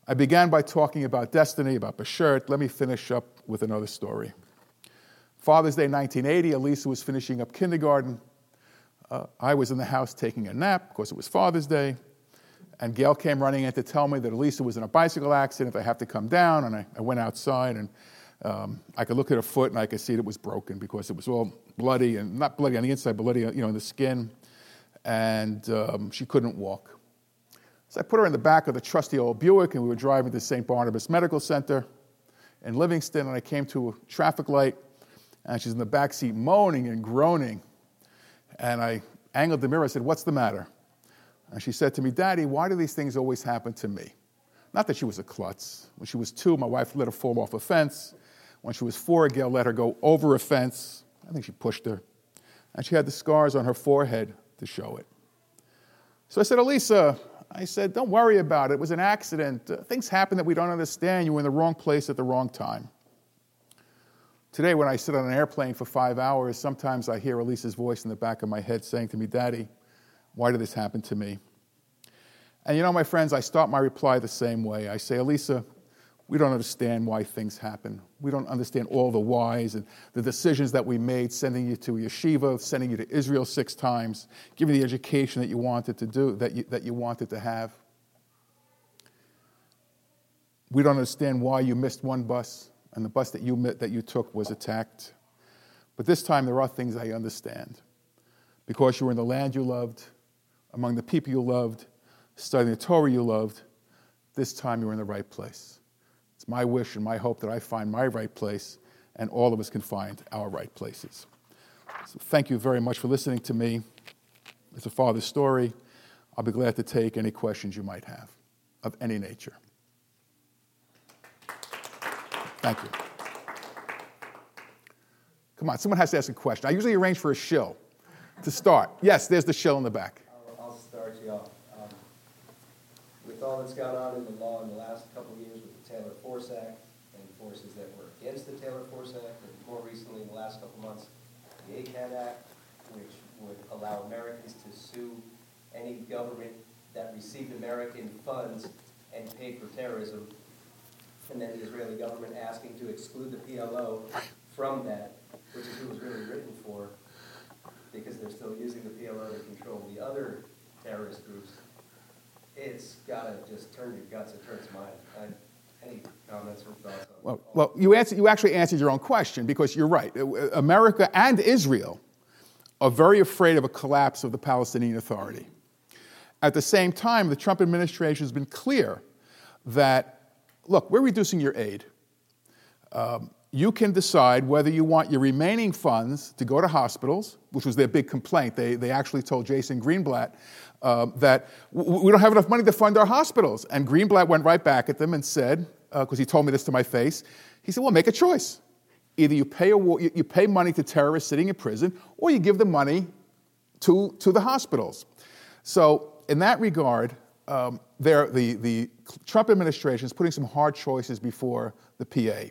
I began by talking about destiny, about Beshert. Let me finish up with another story. Father's Day 1980, Alisa was finishing up kindergarten. Uh, I was in the house taking a nap because it was Father's Day. And Gail came running in to tell me that Alisa was in a bicycle accident. I have to come down. And I, I went outside and um, I could look at her foot and I could see that it was broken because it was all bloody and not bloody on the inside, but bloody, you know, in the skin. And um, she couldn't walk. So I put her in the back of the trusty old Buick and we were driving to St. Barnabas Medical Center in Livingston. And I came to a traffic light and she's in the back seat moaning and groaning. And I angled the mirror and said, What's the matter? And she said to me, Daddy, why do these things always happen to me? Not that she was a klutz. When she was two, my wife let her fall off a fence. When she was four, Gail let her go over a fence. I think she pushed her. And she had the scars on her forehead to show it. So I said, Alisa, I said, don't worry about it. It was an accident. Uh, things happen that we don't understand. You were in the wrong place at the wrong time. Today, when I sit on an airplane for five hours, sometimes I hear Alisa's voice in the back of my head saying to me, Daddy, why did this happen to me? And you know, my friends, I start my reply the same way. I say, Alisa, we don't understand why things happen. We don't understand all the whys and the decisions that we made, sending you to yeshiva, sending you to Israel six times, giving you the education that you wanted to do, that you, that you wanted to have. We don't understand why you missed one bus and the bus that you, that you took was attacked. But this time there are things I understand. Because you were in the land you loved, among the people you loved, studying the Torah you loved, this time you were in the right place. It's my wish and my hope that I find my right place and all of us can find our right places. So thank you very much for listening to me. It's a father's story. I'll be glad to take any questions you might have of any nature. Thank you. Come on, someone has to ask a question. I usually arrange for a shill to start. Yes, there's the shill in the back. I'll, start you off. Um, with all that's gone on in the law in the last couple of years with Taylor Force Act and forces that were against the Taylor Force Act, and more recently, in the last couple months, the ACAT Act, which would allow Americans to sue any government that received American funds and paid for terrorism, and then the Israeli government asking to exclude the PLO from that, which is who was really written for, because they're still using the PLO to control the other terrorist groups. It's gotta just turn your guts, it turns mine. Well, well you, answer, you actually answered your own question because you're right. America and Israel are very afraid of a collapse of the Palestinian Authority. At the same time, the Trump administration has been clear that, look, we're reducing your aid. Um, you can decide whether you want your remaining funds to go to hospitals, which was their big complaint. They, they actually told Jason Greenblatt uh, that we don't have enough money to fund our hospitals. And Greenblatt went right back at them and said, because uh, he told me this to my face, he said, well, make a choice. Either you pay, a, you pay money to terrorists sitting in prison, or you give the money to, to the hospitals. So, in that regard, um, the, the Trump administration is putting some hard choices before the PA.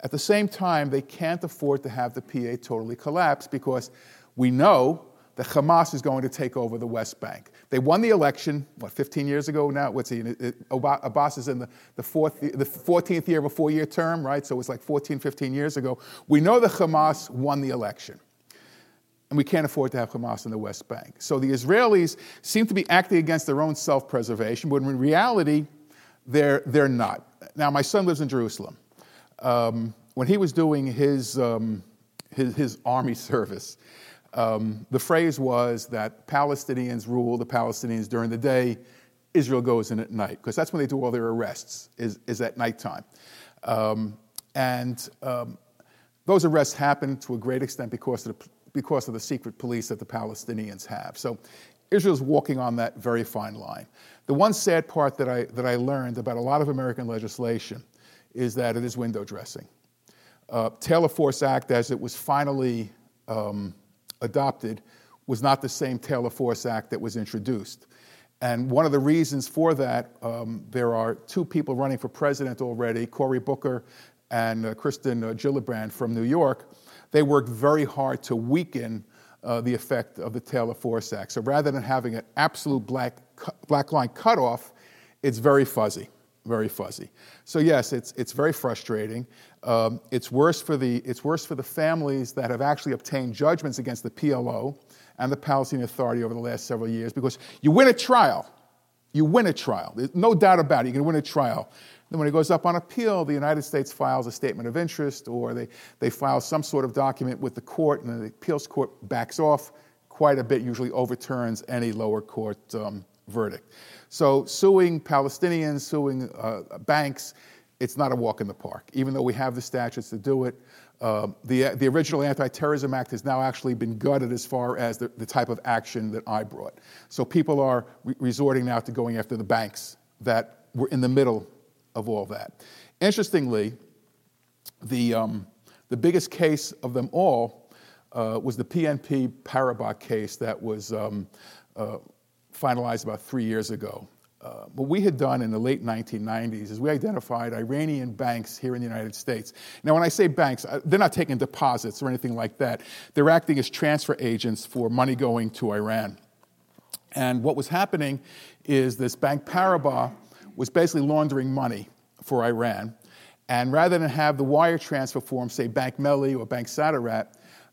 At the same time, they can't afford to have the PA totally collapse because we know that Hamas is going to take over the West Bank. They won the election, what, 15 years ago now? What's he? Abbas is in the, the, fourth, the 14th year of a four year term, right? So it's like 14, 15 years ago. We know that Hamas won the election. And we can't afford to have Hamas in the West Bank. So the Israelis seem to be acting against their own self preservation, but in reality, they're, they're not. Now, my son lives in Jerusalem. Um, when he was doing his, um, his, his, army service, um, the phrase was that Palestinians rule the Palestinians during the day, Israel goes in at night, because that's when they do all their arrests, is, is at nighttime. Um, and um, those arrests happen to a great extent because of, the, because of the secret police that the Palestinians have. So Israel's walking on that very fine line. The one sad part that I, that I learned about a lot of American legislation is that it is window dressing. Uh, Taylor Force Act, as it was finally um, adopted, was not the same Taylor Force Act that was introduced. And one of the reasons for that, um, there are two people running for president already, Cory Booker and uh, Kirsten uh, Gillibrand from New York. They worked very hard to weaken uh, the effect of the Taylor Force Act. So rather than having an absolute black, black line cutoff, it's very fuzzy very fuzzy. So yes, it's, it's very frustrating. Um, it's, worse for the, it's worse for the families that have actually obtained judgments against the PLO and the Palestinian Authority over the last several years because you win a trial. You win a trial. There's no doubt about it. You can win a trial. Then when it goes up on appeal, the United States files a statement of interest or they, they file some sort of document with the court and the appeals court backs off quite a bit, usually overturns any lower court um, verdict. So suing Palestinians, suing uh, banks, it's not a walk in the park. Even though we have the statutes to do it, uh, the, the original Anti-Terrorism Act has now actually been gutted as far as the, the type of action that I brought. So people are re- resorting now to going after the banks that were in the middle of all that. Interestingly, the, um, the biggest case of them all uh, was the BNP Paribas case that was um, uh, finalized about three years ago. Uh, what we had done in the late 1990s is we identified Iranian banks here in the United States. Now, when I say banks, uh, they're not taking deposits or anything like that. They're acting as transfer agents for money going to Iran. And what was happening is this bank Paribas was basically laundering money for Iran. And rather than have the wire transfer form say Bank Melli or Bank Saderat,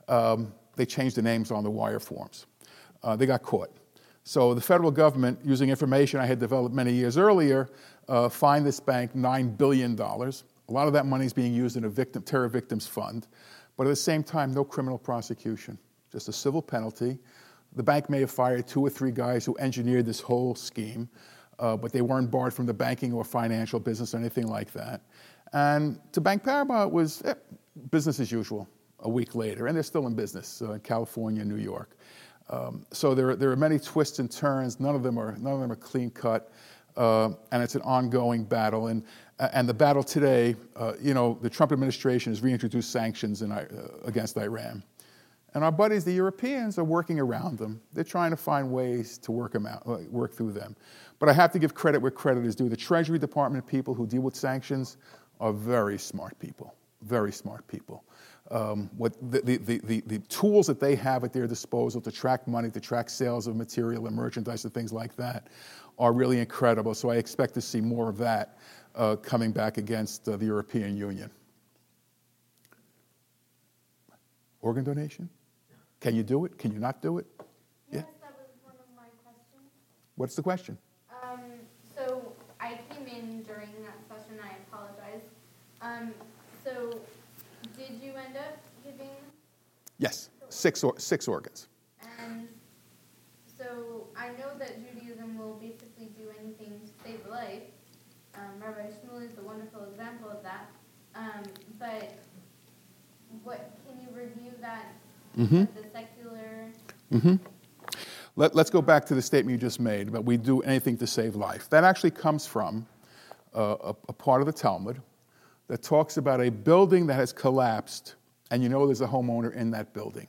um, they changed the names on the wire forms. Uh, they got caught. So the federal government, using information I had developed many years earlier, uh, fined this bank $9 billion. A lot of that money is being used in a victim, terror victims fund, but at the same time, no criminal prosecution, just a civil penalty. The bank may have fired two or three guys who engineered this whole scheme, uh, but they weren't barred from the banking or financial business or anything like that. And to Bank Paribas, it was eh, business as usual a week later, and they're still in business uh, in California, New York. Um, so there, there are many twists and turns. None of them are, none of them are clean cut. Uh, and it's an ongoing battle. And, and the battle today, uh, you know, the Trump administration has reintroduced sanctions in, uh, against Iran. And our buddies, the Europeans, are working around them. They're trying to find ways to work, them out, uh, work through them. But I have to give credit where credit is due. The Treasury Department people who deal with sanctions are very smart people, very smart people um, what the, the, the, the, tools that they have at their disposal to track money, to track sales of material and merchandise and things like that are really incredible. So I expect to see more of that uh, coming back against uh, the European Union. Organ donation? Can you do it? Can you not do it? Yes, yeah? that was one of my questions. What's the question? Um, so I came in during that session. I apologize. Um, so did you end up giving? Yes, six, or, six organs. And so I know that Judaism will basically do anything to save a life. Um, Rabbi Shmuly is a wonderful example of that. Um, but what, can you review that, Mhm. the secular? Mm-hmm. Let, let's go back to the statement you just made about we do anything to save life. That actually comes from uh, a, a part of the Talmud that talks about a building that has collapsed and you know there's a homeowner in that building.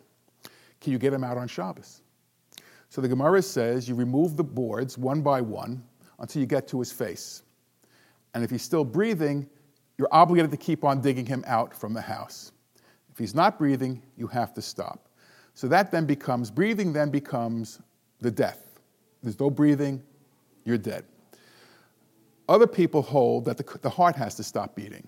Can you get him out on Shabbos? So the Gemara says you remove the boards one by one until you get to his face. And if he's still breathing, you're obligated to keep on digging him out from the house. If he's not breathing, you have to stop. So that then becomes, breathing then becomes the death. There's no breathing, you're dead. Other people hold that the, the heart has to stop beating.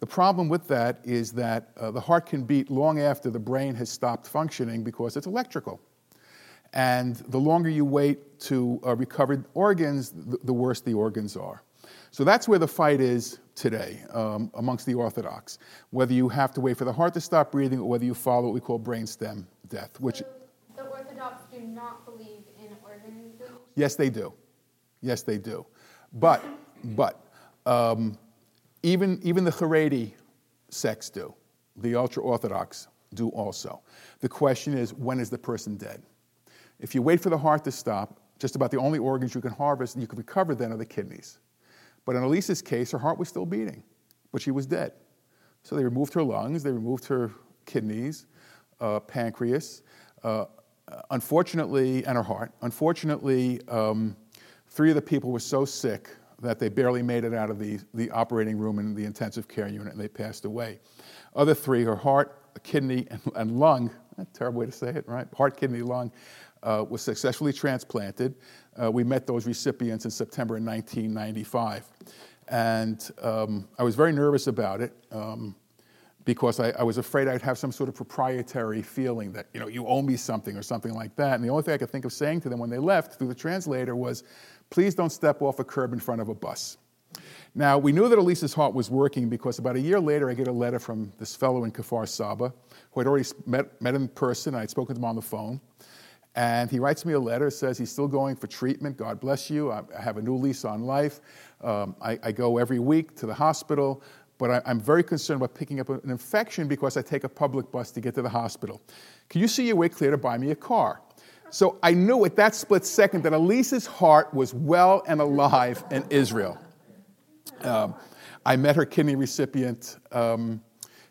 The problem with that is that uh, the heart can beat long after the brain has stopped functioning because it's electrical. And the longer you wait to uh, recover organs, the, the worse the organs are. So that's where the fight is today um, amongst the Orthodox. Whether you have to wait for the heart to stop breathing or whether you follow what we call brainstem death, which, So The Orthodox do not believe in organ yes, they do. Yes, they do. But, but, um, even, even the Haredi sects do. The ultra Orthodox do also. The question is when is the person dead? If you wait for the heart to stop, just about the only organs you can harvest and you can recover then are the kidneys. But in Alisa's case, her heart was still beating, but she was dead. So they removed her lungs, they removed her kidneys, uh, pancreas, uh, unfortunately, and her heart. Unfortunately, um, three of the people were so sick that they barely made it out of the, the operating room in the intensive care unit and they passed away. Other three, her heart, kidney, and, and lung, a terrible way to say it, right? Heart, kidney, lung, uh, was successfully transplanted. Uh, we met those recipients in September 1995. And um, I was very nervous about it um, because I, I, was afraid I'd have some sort of proprietary feeling that, you know, you owe me something or something like that. And the only thing I could think of saying to them when they left through the translator was, please don't step off a curb in front of a bus. Now, we knew that Alisa's heart was working because about a year later, I get a letter from this fellow in Kfar Saba who I'd already met, met in person. I'd spoken to him on the phone. And he writes me a letter, says he's still going for treatment. God bless you. I have a new lease on life. Um, I, I, go every week to the hospital, but I, am very concerned about picking up an infection because I take a public bus to get to the hospital. Can you see your way clear to buy me a car? So I knew at that split second that Alisa's heart was well and alive in Israel. Um, I met her kidney recipient. Um,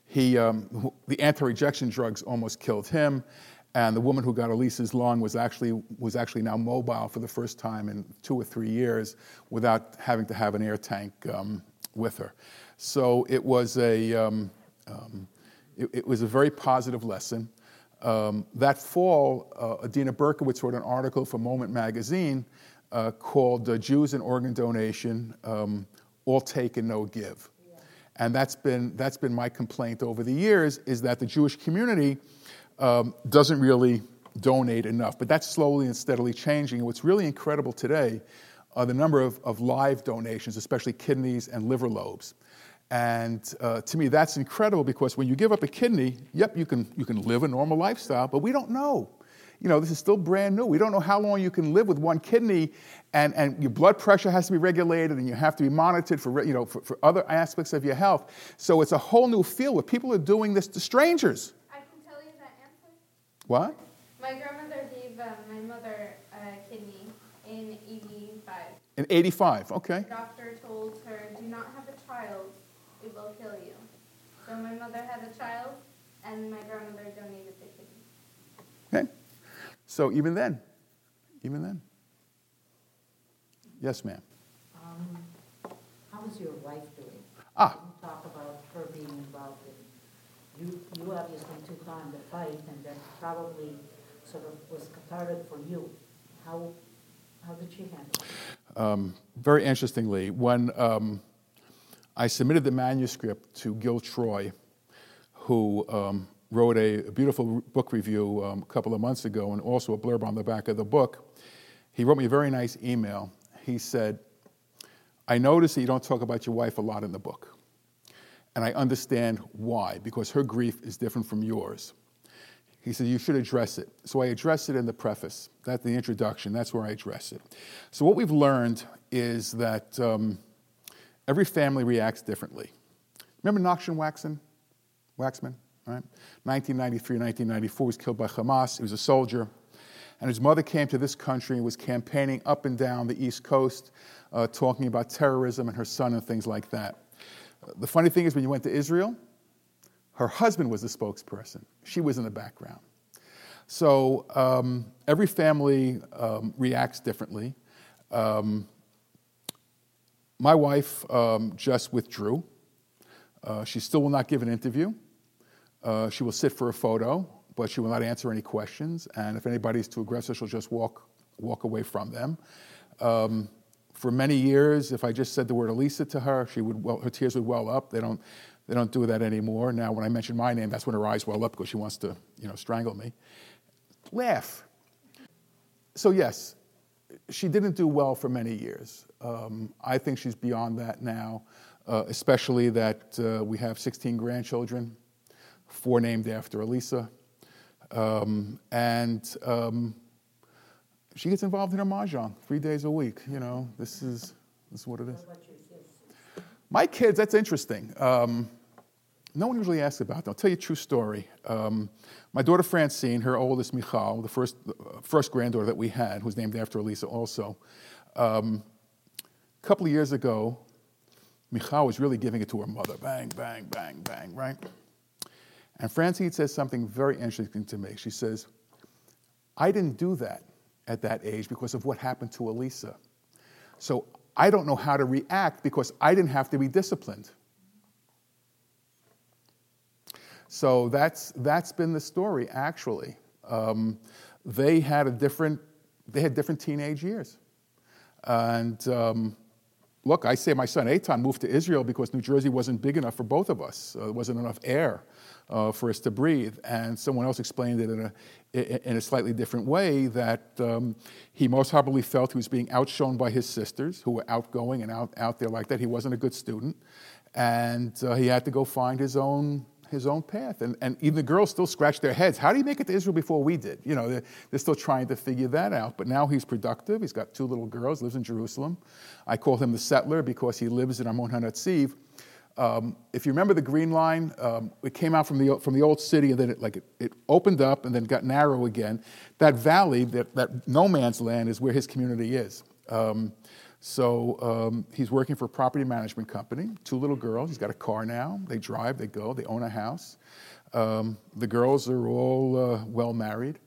he, um, the anti-rejection drugs almost killed him. And the woman who got Alisa's lung was actually, was actually now mobile for the first time in two or three years without having to have an air tank um, with her. So it was a, um, um, it, it, was a very positive lesson. Um, that fall, uh, Adina Berkowitz wrote an article for Moment magazine uh, called uh, Jews and Organ Donation, um, All Take and No Give. Yeah. And that's been, that's been my complaint over the years, is that the Jewish community um, doesn't really donate enough. But that's slowly and steadily changing. And what's really incredible today are the number of, of live donations, especially kidneys and liver lobes. And uh, to me, that's incredible because when you give up a kidney, yep, you can, you can live a normal lifestyle, but we don't know. You know, this is still brand new. We don't know how long you can live with one kidney, and, and your blood pressure has to be regulated, and you have to be monitored for, you know, for, for other aspects of your health. So it's a whole new field where people are doing this to strangers. I can tell you that answer. What? My grandmother gave um, my mother a kidney in 85. In 85, okay. The doctor told her, do not have a child, it will kill you. So my mother had a child, and my grandmother donated the kidney. Okay. So even then, even then. Yes, ma'am. Um, how is your wife doing? Ah. You talk about her being involved in you, you obviously took on the fight and that probably sort of was cathartic for you. How, how did she handle it? Um, very interestingly, when um, I submitted the manuscript to Gil Troy, who um, wrote a, beautiful book review um, a couple of months ago and also a blurb on the back of the book, he wrote me a very nice email. He said, I notice that you don't talk about your wife a lot in the book. And I understand why, because her grief is different from yours. He said, You should address it. So I address it in the preface. That's the introduction. That's where I address it. So, what we've learned is that um, every family reacts differently. Remember Nachshon Wachsman? Wachsman? Right? 1993, 1994, he was killed by Hamas. He was a soldier. And his mother came to this country and was campaigning up and down the East Coast, uh, talking about terrorism and her son and things like that. The funny thing is, when you went to Israel, her husband was the spokesperson. She was in the background. So um, every family um, reacts differently. Um, my wife um, just withdrew. Uh, she still will not give an interview. Uh, she will sit for a photo, but she will not answer any questions. And if anybody is too aggressive, she'll just walk, walk away from them. Um, for many years, if I just said the word Alisa to her, she would well, her tears would well up. They don't, they don't do that anymore. Now, when I mention my name, that's when her eyes well up because she wants to, you know, strangle me. Laugh. So yes, she didn't do well for many years. Um, I think she's beyond that now, uh, especially that uh, we have 16 grandchildren, four named after Alisa. Um, and um, she gets involved in her mahjong three days a week. You know, this is, this is what it is. My kids, that's interesting. Um, no one usually asks about them. I'll tell you a true story. Um, my daughter Francine, her oldest Michal, the first, uh, first granddaughter that we had, who's named after Alisa also, um, a couple of years ago, Michal was really giving it to her mother. Bang, bang, bang, bang, right? And Francine says something very interesting to me. She says, I didn't do that at that age because of what happened to Alisa. So I don't know how to react because I didn't have to be disciplined. So that's, that's been the story, actually. Um, they had a different, they had different teenage years. And um, look, I say my son Eitan moved to Israel because New Jersey wasn't big enough for both of us. Uh, there wasn't enough air uh, for us to breathe. And someone else explained it in a, in a slightly different way that um, he most probably felt he was being outshone by his sisters, who were outgoing and out, out there like that. He wasn't a good student. And uh, he had to go find his own his own path. And, and even the girls still scratch their heads. How do you make it to Israel before we did? You know, they're, they're, still trying to figure that out. But now he's productive. He's got two little girls, lives in Jerusalem. I call him the settler because he lives in Armon HaNetziv. Um, if you remember the Green Line, um, it came out from the, from the old city and then it, like it, it, opened up and then got narrow again. That valley, that, that no man's land, is where his community is. Um, so um, he's working for a property management company, two little girls. He's got a car now. They drive, they go, they own a house. Um, the girls are all uh, well married.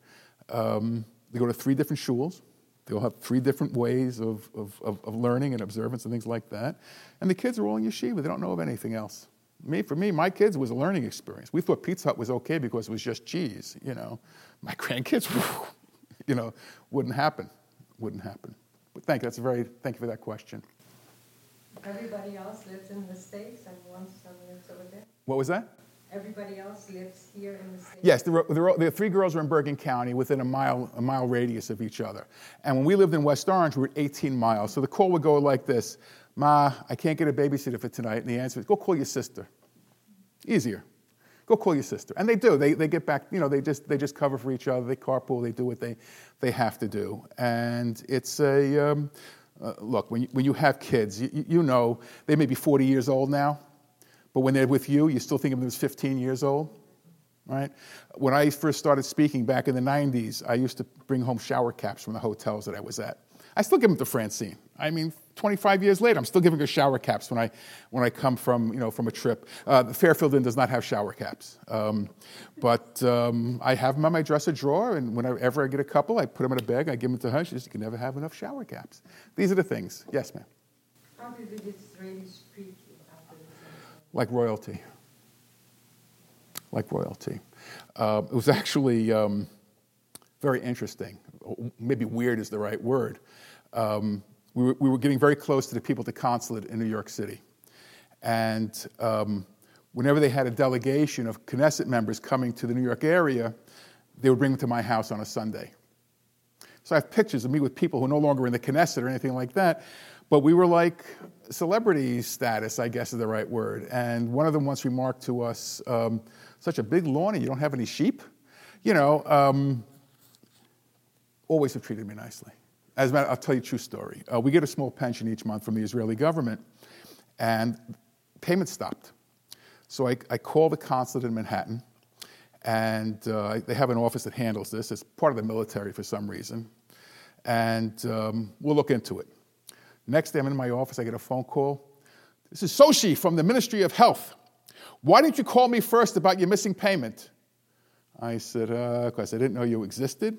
Um, they go to three different shuls. They all have three different ways of, of, of, of, learning and observance and things like that. And the kids are all in yeshiva. They don't know of anything else. Me, for me, my kids was a learning experience. We thought Pizza Hut was okay because it was just cheese, you know. My grandkids, you know, wouldn't happen. Wouldn't happen. Thank you. That's a very thank you for that question. Everybody else lives in the States and wants some lives over there? What was that? Everybody else lives here in the States? Yes, the, the, the three girls are in Bergen County within a mile, a mile radius of each other. And when we lived in West Orange, we were 18 miles. So the call would go like this Ma, I can't get a babysitter for tonight. And the answer is, go call your sister. Easier. Go call your sister. And they do. They, they get back, you know, they just, they just cover for each other. They carpool. They do what they, they have to do. And it's a, um, uh, look, when you, when you have kids, you, you know, they may be 40 years old now, but when they're with you, you still think of them as 15 years old, right? When I first started speaking back in the 90s, I used to bring home shower caps from the hotels that I was at. I still give them to Francine. I mean, 25 years later, I'm still giving her shower caps when I, when I come from, you know, from a trip. Uh, Fairfield Inn does not have shower caps. Um, but um, I have them on my dresser drawer, and whenever I get a couple, I put them in a bag, I give them to her. She says, You can never have enough shower caps. These are the things. Yes, ma'am. How the Israelis treat you Like royalty. Like royalty. Uh, it was actually um, very interesting. Maybe weird is the right word. Um, we were, we were, getting very close to the people at the consulate in New York City. And um, whenever they had a delegation of Knesset members coming to the New York area, they would bring them to my house on a Sunday. So I have pictures of me with people who are no longer in the Knesset or anything like that, but we were like celebrity status, I guess is the right word. And one of them once remarked to us, um, such a big lawn and you don't have any sheep? You know, um, always have treated me nicely. As a matter, I'll tell you a true story. Uh, we get a small pension each month from the Israeli government, and payment stopped. So I, I called the consulate in Manhattan, And uh, they have an office that handles this. It's part of the military for some reason. And um, we'll look into it. Next day, I'm in my office, I get a phone call. This is Soshi from the Ministry of Health. Why didn't you call me first about your missing payment? I said, because uh, I didn't know you existed.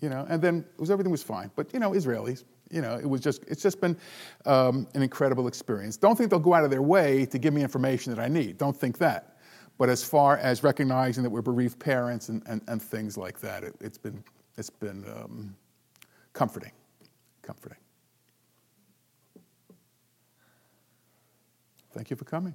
You know, and then was, everything was fine. But, you know, Israelis, you know, it was just, it's just been um, an incredible experience. Don't think they'll go out of their way to give me information that I need. Don't think that. But as far as recognizing that we're bereaved parents and, and, and things like that, it, has been, it's been um, comforting, comforting. Thank you for coming.